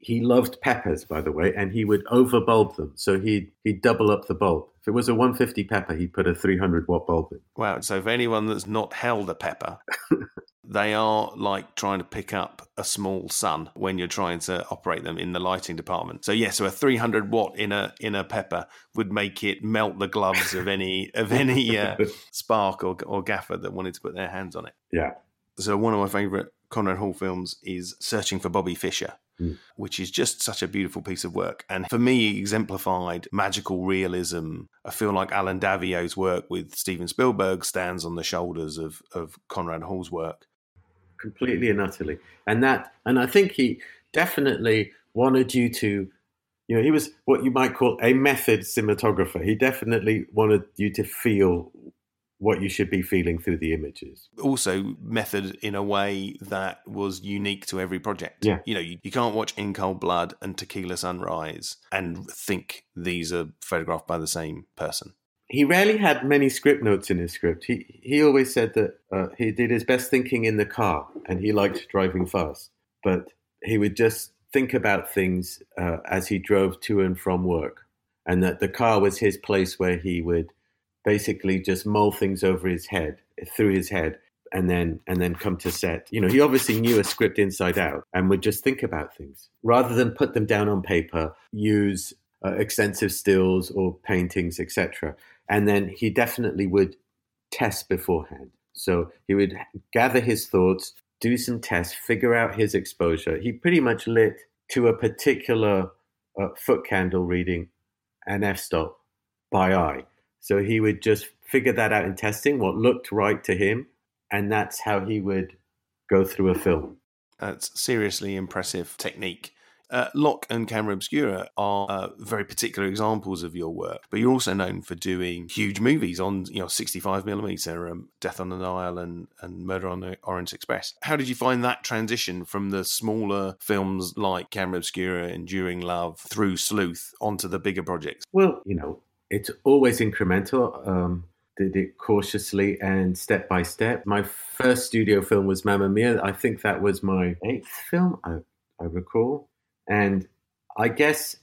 [SPEAKER 2] he loved peppers, by the way, and he would overbulb them. So he'd, he'd double up the bulb. If it was a 150 pepper, he'd put a 300 watt bulb in.
[SPEAKER 1] Wow. So for anyone that's not held a pepper, they are like trying to pick up a small sun when you're trying to operate them in the lighting department. So yeah, so a 300 watt in a in a pepper would make it melt the gloves of any of any uh, spark or, or gaffer that wanted to put their hands on it.
[SPEAKER 2] Yeah.
[SPEAKER 1] So one of my favorite Conrad Hall films is Searching for Bobby Fischer mm. which is just such a beautiful piece of work. And for me, exemplified magical realism. I feel like Allen Daviau's work with Steven Spielberg stands on the shoulders of, of Conrad Hall's work.
[SPEAKER 2] Completely and utterly. And that, and I think he definitely wanted you to you know, he was what you might call a method cinematographer. He definitely wanted you to feel what you should be feeling through the images.
[SPEAKER 1] Also, method in a way that was unique to every project.
[SPEAKER 2] Yeah.
[SPEAKER 1] You know, you, you can't watch In Cold Blood and Tequila Sunrise and think these are photographed by the same person.
[SPEAKER 2] He rarely had many script notes in his script. He, he always said that uh, he did his best thinking in the car and he liked driving fast. But he would just think about things uh, as he drove to and from work. And that the car was his place where he would basically just mull things over his head, through his head, and then and then come to set. You know, he obviously knew a script inside out and would just think about things rather than put them down on paper, use uh, extensive stills or paintings, etc. And then he definitely would test beforehand. So he would gather his thoughts, do some tests, figure out his exposure. He pretty much lit to a particular uh, foot candle reading an f stop by eye. So he would just figure that out in testing, what looked right to him, and that's how he would go through a film.
[SPEAKER 1] That's seriously impressive technique. Uh, Locke and Camera Obscura are uh, very particular examples of your work, but you're also known for doing huge movies on, you know, 65 millimeter, um, Death on the Nile, and and Murder on the Orient Express. How did you find that transition from the smaller films like Camera Obscura, Enduring Love, through Sleuth onto the bigger projects?
[SPEAKER 2] Well, you know, it's always incremental. Um, did it cautiously and step by step. My first studio film was Mamma Mia. I think that was my eighth film, I, I recall. And I guess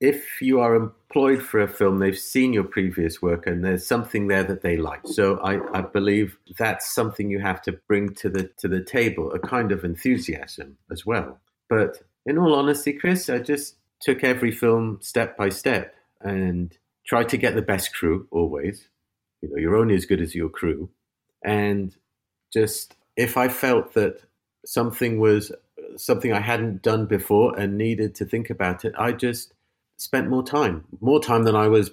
[SPEAKER 2] if you are employed for a film, they've seen your previous work and there's something there that they like. So I, I believe that's something you have to bring to the to the table, a kind of enthusiasm as well. But in all honesty, Chris, I just took every film step by step and tried to get the best crew always. You know, you're only as good as your crew. And just if I felt that something was something I hadn't done before and needed to think about it, I just spent more time, more time than I was,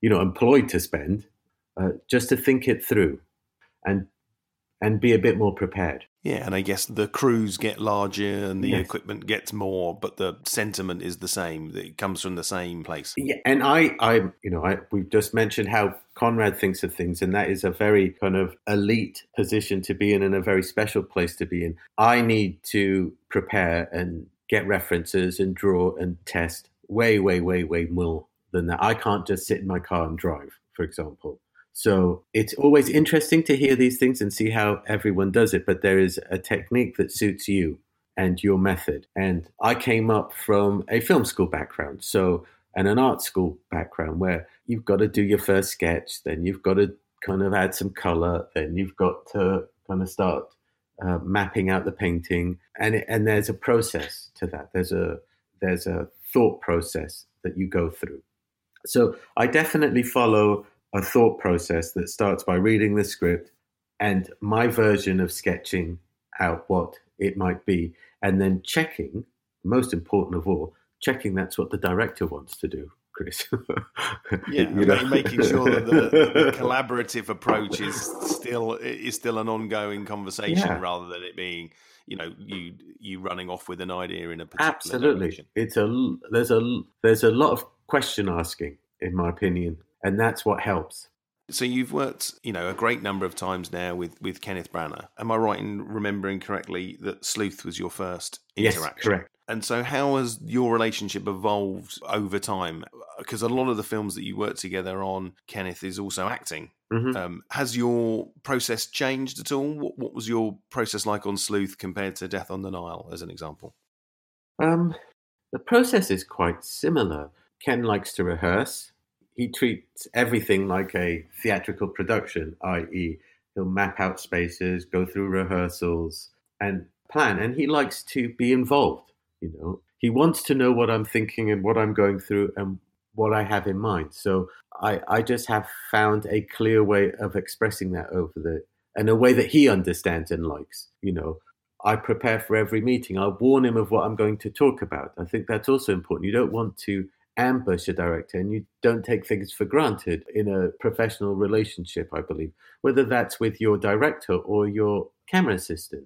[SPEAKER 2] you know, employed to spend, uh, just to think it through, and and be a bit more prepared.
[SPEAKER 1] Yeah, and I guess the crews get larger and the yes. equipment gets more, but the sentiment is the same. It comes from the same place.
[SPEAKER 2] Yeah, and I, I, you know, I we've just mentioned how Conrad thinks of things, and that is a very kind of elite position to be in and a very special place to be in. I need to prepare and get references and draw and test way, way, way, way more than that. I can't just sit in my car and drive, for example. So it's always interesting to hear these things and see how everyone does it. But there is a technique that suits you and your method. And I came up from a film school background, so and an art school background where you've got to do your first sketch, then you've got to kind of add some color, then you've got to kind of start uh, mapping out the painting, and it, and there's a process to that. There's a there's a thought process that you go through. So I definitely follow a thought process that starts by reading the script and my version of sketching out what it might be, and then checking, most important of all, checking that's what the director wants to do. Chris.
[SPEAKER 1] yeah, you know? making sure that the, the, collaborative approach is still is still an ongoing conversation yeah. rather than it being you know you you running off with an idea in a particular
[SPEAKER 2] absolutely
[SPEAKER 1] direction.
[SPEAKER 2] it's a there's a there's a lot of question asking in my opinion and that's what helps.
[SPEAKER 1] So you've worked, you know, a great number of times now with with Kenneth Branagh. Am I right in remembering correctly that Sleuth was your first interaction?
[SPEAKER 2] Yes, correct.
[SPEAKER 1] And so, how has your relationship evolved over time? Because a lot of the films that you work together on, Kenneth is also acting. Mm-hmm. Um, has your process changed at all? What, what, was your process like on Sleuth compared to Death on the Nile, as an example?
[SPEAKER 2] Um, the process is quite similar. Ken likes to rehearse he treats everything like a theatrical production, i.e., he'll map out spaces, go through rehearsals, and plan. And he likes to be involved. You know, he wants to know what I'm thinking and what I'm going through and what I have in mind. So I, I just have found a clear way of expressing that over the and a way that he understands and likes. You know, I prepare for every meeting. I warn him of what I'm going to talk about. I think that's also important. You don't want to ambush a director and you don't take things for granted in a professional relationship, I believe, whether that's with your director or your camera assistant.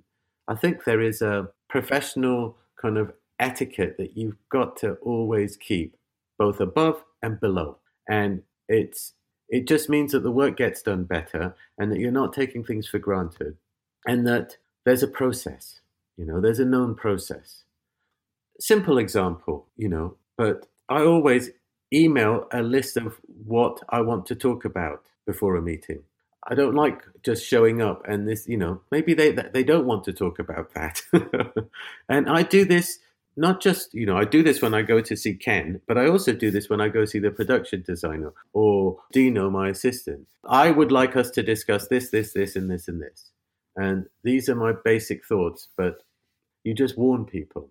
[SPEAKER 2] I think there is a professional kind of etiquette that you've got to always keep both above and below. And it's it just means that the work gets done better and that you're not taking things for granted and that there's a process, you know, there's a known process. Simple example, you know, but I always email a list of what I want to talk about before a meeting. I don't like just showing up and this, you know, maybe they they don't want to talk about that. and I do this not just, you know, I do this when I go to see Ken, but I also do this when I go see the production designer or Dino, my assistant. I would like us to discuss this, this, this, and this, and this. And these are my basic thoughts, but you just warn people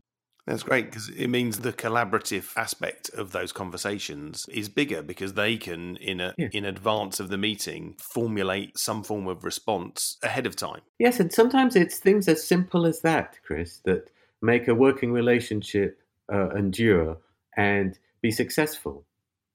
[SPEAKER 1] That's great because it means the collaborative aspect of those conversations is bigger because they can, in a,
[SPEAKER 2] Yeah.
[SPEAKER 1] in advance of the meeting, formulate some form of response ahead of time.
[SPEAKER 2] Yes, and sometimes it's things as simple as that, Chris, that make a working relationship uh, endure and be successful.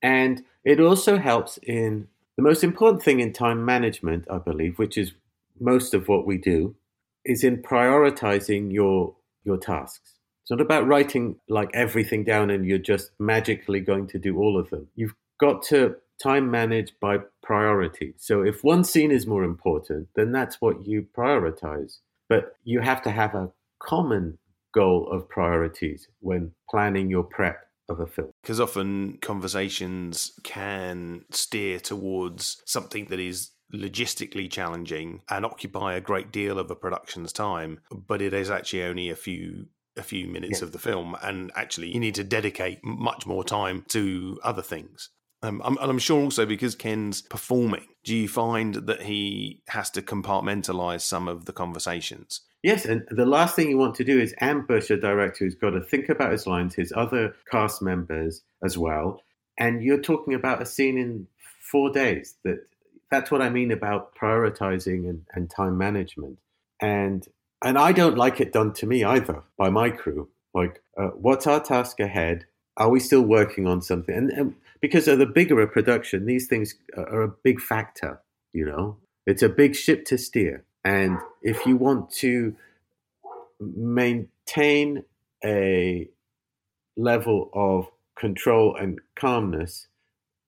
[SPEAKER 2] And it also helps in the most important thing in time management, I believe, which is most of what we do, is in prioritizing your your tasks. It's not about writing like everything down and you're just magically going to do all of them. You've got to time manage by priority. So if one scene is more important, then that's what you prioritize. But you have to have a common goal of priorities when planning your prep of a film.
[SPEAKER 1] Because often conversations can steer towards something that is logistically challenging and occupy a great deal of a production's time, but it is actually only a few a few minutes
[SPEAKER 2] Yeah.
[SPEAKER 1] of the film, and actually you need to dedicate much more time to other things. Um, I'm, and I'm sure also because Ken's performing, do you find that he has to compartmentalize some of the conversations?
[SPEAKER 2] Yes, and the last thing you want to do is ambush a director who's got to think about his lines, his other cast members as well, and you're talking about a scene in four days. That that's what I mean about prioritizing and, and time management. And and I don't like it done to me either by my crew. Like, uh, what's our task ahead? Are we still working on something? And, and because of the bigger a production, these things are a big factor. You know, it's a big ship to steer. And if you want to maintain a level of control and calmness,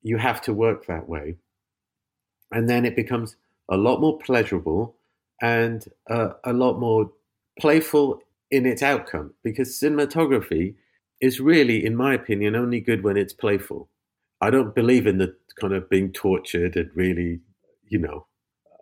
[SPEAKER 2] you have to work that way. And then it becomes a lot more pleasurable and uh, a lot more playful in its outcome because cinematography is really, in my opinion, only good when it's playful. I don't believe in the kind of being tortured and really, you know,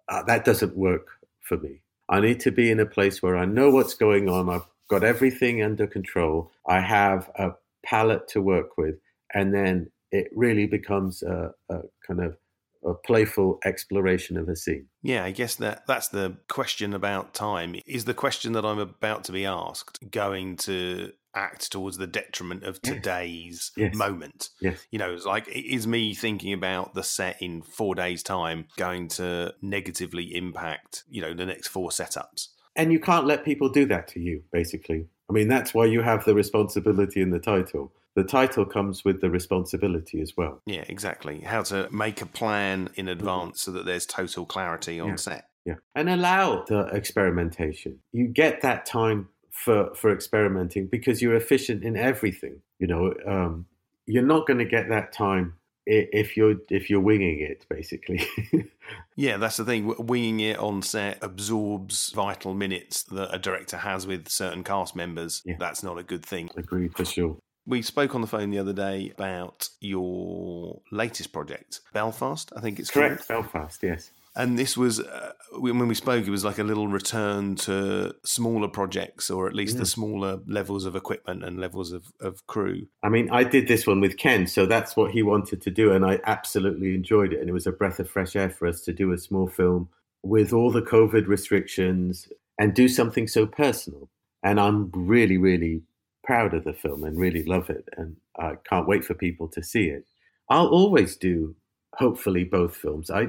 [SPEAKER 2] uh, that doesn't work for me. I need to be in a place where I know what's going on. I've got everything under control. I have a palette to work with, and then it really becomes a, a kind of a playful exploration of a scene.
[SPEAKER 1] Yeah, I guess that that's the question about time. Is the question that I'm about to be asked going to act towards the detriment of today's
[SPEAKER 2] Yes.
[SPEAKER 1] moment?
[SPEAKER 2] Yes.
[SPEAKER 1] You know, it's like is me thinking about the set in four days' time going to negatively impact, you know, the next four setups?
[SPEAKER 2] And you can't let people do that to you, basically. I mean, that's why you have the responsibility in the title. The title comes with the responsibility as well.
[SPEAKER 1] Yeah, exactly. How to make a plan in advance so that there's total clarity on
[SPEAKER 2] Yeah.
[SPEAKER 1] set.
[SPEAKER 2] Yeah. And allow the experimentation. You get that time for, for experimenting because you're efficient in everything. You know, um, you're not going to get that time if you're if you're winging it, basically.
[SPEAKER 1] Yeah, that's the thing. Winging it on set absorbs vital minutes that a director has with certain cast members.
[SPEAKER 2] Yeah.
[SPEAKER 1] That's not a good thing.
[SPEAKER 2] Agreed for sure.
[SPEAKER 1] We spoke on the phone the other day about your latest project, Belfast, I think it's
[SPEAKER 2] Correct,
[SPEAKER 1] called.
[SPEAKER 2] Belfast. Yes.
[SPEAKER 1] And this was, uh, when we spoke, it was like a little return to smaller projects or at least
[SPEAKER 2] Yeah.
[SPEAKER 1] the smaller levels of equipment and levels of, of crew.
[SPEAKER 2] I mean, I did this one with Ken, so that's what he wanted to do, and I absolutely enjoyed it. And it was a breath of fresh air for us to do a small film with all the COVID restrictions and do something so personal. And I'm really, really proud of the film and really love it, and I can't wait for people to see it. I'll always do, hopefully, both films. I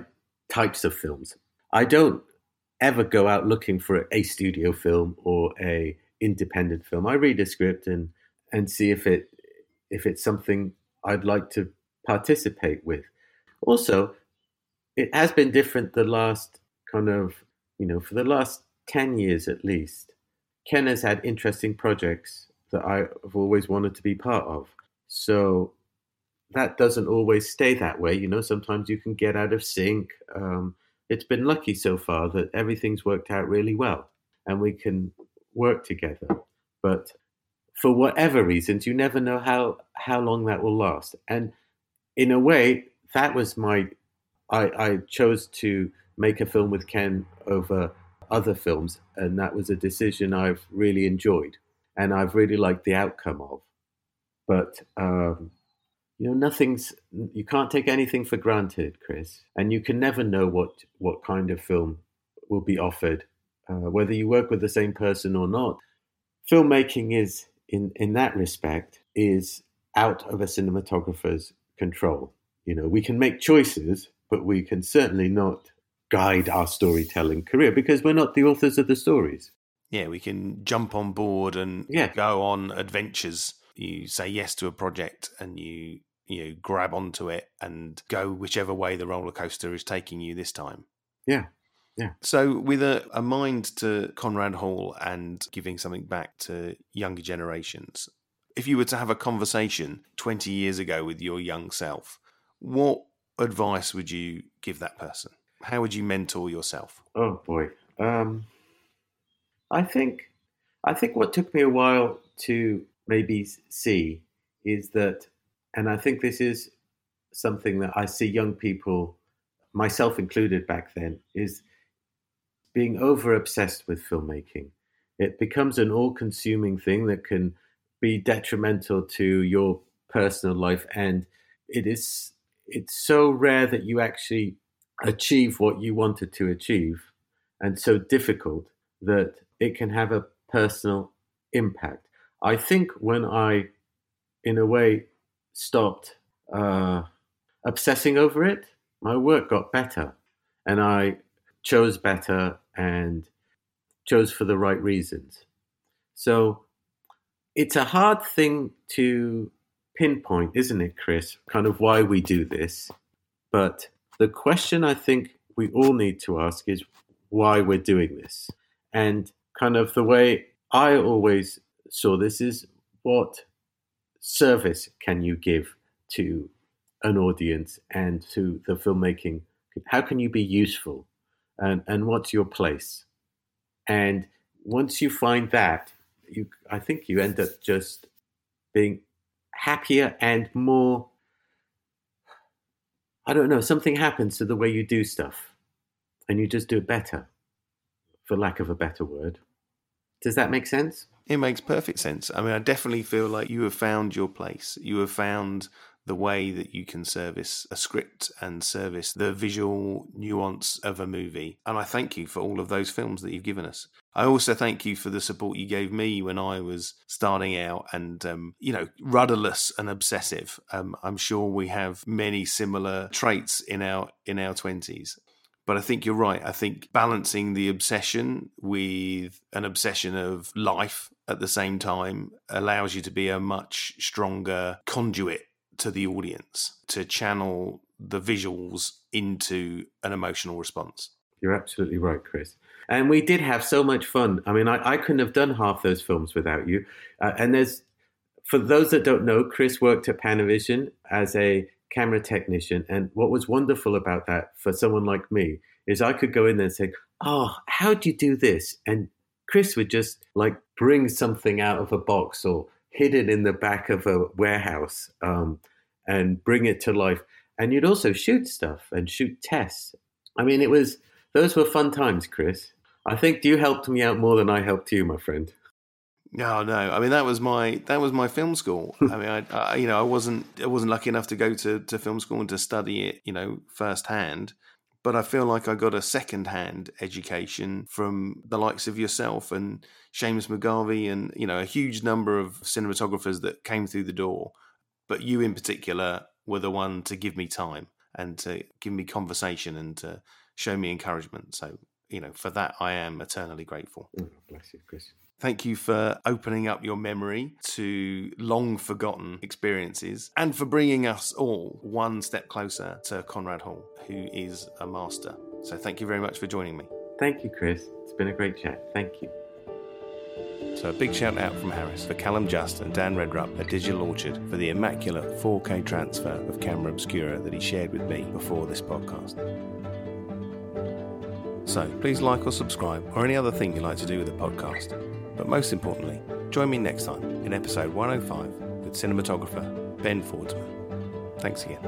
[SPEAKER 2] types of films. I don't ever go out looking for a studio film or a independent film. I read a script and and see if it if it's something I'd like to participate with. Also, it has been different the last kind of, you know, for the last 10 years at least. Ken has had interesting projects that I've always wanted to be part of. So that doesn't always stay that way. You know, sometimes you can get out of sync. Um, it's been lucky so far that everything's worked out really well and we can work together. But for whatever reasons, you never know how how long that will last. And in a way, that was my. I, I chose to make a film with Ken over other films, and that was a decision I've really enjoyed, and I've really liked the outcome of. But um, you know, nothing's. You can't take anything for granted, Chris, and you can never know what what kind of film will be offered, uh, whether you work with the same person or not filmmaking is in, in that respect, is out of a cinematographer's control. You know, we can make choices, but we can certainly not guide our storytelling career because we're not the authors of the stories.
[SPEAKER 1] Yeah, we can jump on board and
[SPEAKER 2] Yeah.
[SPEAKER 1] go on adventures. You say yes to a project and you you know, grab onto it and go whichever way the roller coaster is taking you this time.
[SPEAKER 2] Yeah. Yeah.
[SPEAKER 1] So, with a, a mind to Conrad Hall and giving something back to younger generations, if you were to have a conversation 20 years ago with your young self, what advice would you give that person? How would you mentor yourself?
[SPEAKER 2] Oh boy. Um, I think I think what took me a while to maybe see is that, and I think this is something that I see young people, myself included back then, is being over obsessed with filmmaking. It becomes an all consuming thing that can be detrimental to your personal life and it is it's so rare that you actually achieve what you wanted to achieve and so difficult that it can have a personal impact. I think when I, in a way, stopped uh, obsessing over it, my work got better and I chose better and chose for the right reasons. So it's a hard thing to pinpoint, isn't it, Chris? Kind of why we do this. But the question I think we all need to ask is why we're doing this. And kind of the way I always saw this is what service can you give to an audience and to the filmmaking? How can you be useful? And, and what's your place? And once you find that, you, I think you end up just being happier and more I don't know, something happens to the way you do stuff and you just do it better, for lack of a better word. Does that make sense?
[SPEAKER 1] It makes perfect sense. I mean, I definitely feel like you have found your place. You have found the way that you can service a script and service the visual nuance of a movie. And I thank you for all of those films that you've given us. I also thank you for the support you gave me when I was starting out and, um, you know, rudderless and obsessive. Um, I'm sure we have many similar traits in our in our twenties. But I think you're right. I think balancing the obsession with an obsession of life at the same time allows you to be a much stronger conduit to the audience to channel the visuals into an emotional response.
[SPEAKER 2] You're absolutely right, Chris. And we did have so much fun. I mean, I, I couldn't have done half those films without you. Uh, and there's, for those that don't know, Chris worked at Panavision as a camera technician. And what was wonderful about that for someone like me is I could go in there and say, Oh, how do you do this? And Chris would just like bring something out of a box or hid it in the back of a warehouse um, and bring it to life. And you'd also shoot stuff and shoot tests. I mean, it was, those were fun times, Chris. I think you helped me out more than I helped you, my friend.
[SPEAKER 1] No, no. I mean, that was my that was my film school. Hmm. I mean, I, I you know I wasn't I wasn't lucky enough to go to, to film school and to study it, you know, firsthand. But I feel like I got a second-hand education from the likes of yourself and Seamus McGarvey and you know a huge number of cinematographers that came through the door. But you in particular were the one to give me time and to give me conversation and to show me encouragement. So you know, for that I am eternally grateful.
[SPEAKER 2] Oh, bless you, Chris.
[SPEAKER 1] Thank you for opening up your memory to long forgotten experiences and for bringing us all one step closer to Conrad Hall, who is a master. So, thank you very much for joining me.
[SPEAKER 2] Thank you, Chris. It's been a great chat. Thank you.
[SPEAKER 1] So, a big shout out from Haris for Callum Just and Dan Redrup at Digital Orchard for the immaculate 4K transfer of Camera Obscura that he shared with me before this podcast. So, please like or subscribe or any other thing you'd like to do with the podcast. But most importantly, join me next time in episode 105 with cinematographer Ben Fordesman. Thanks again.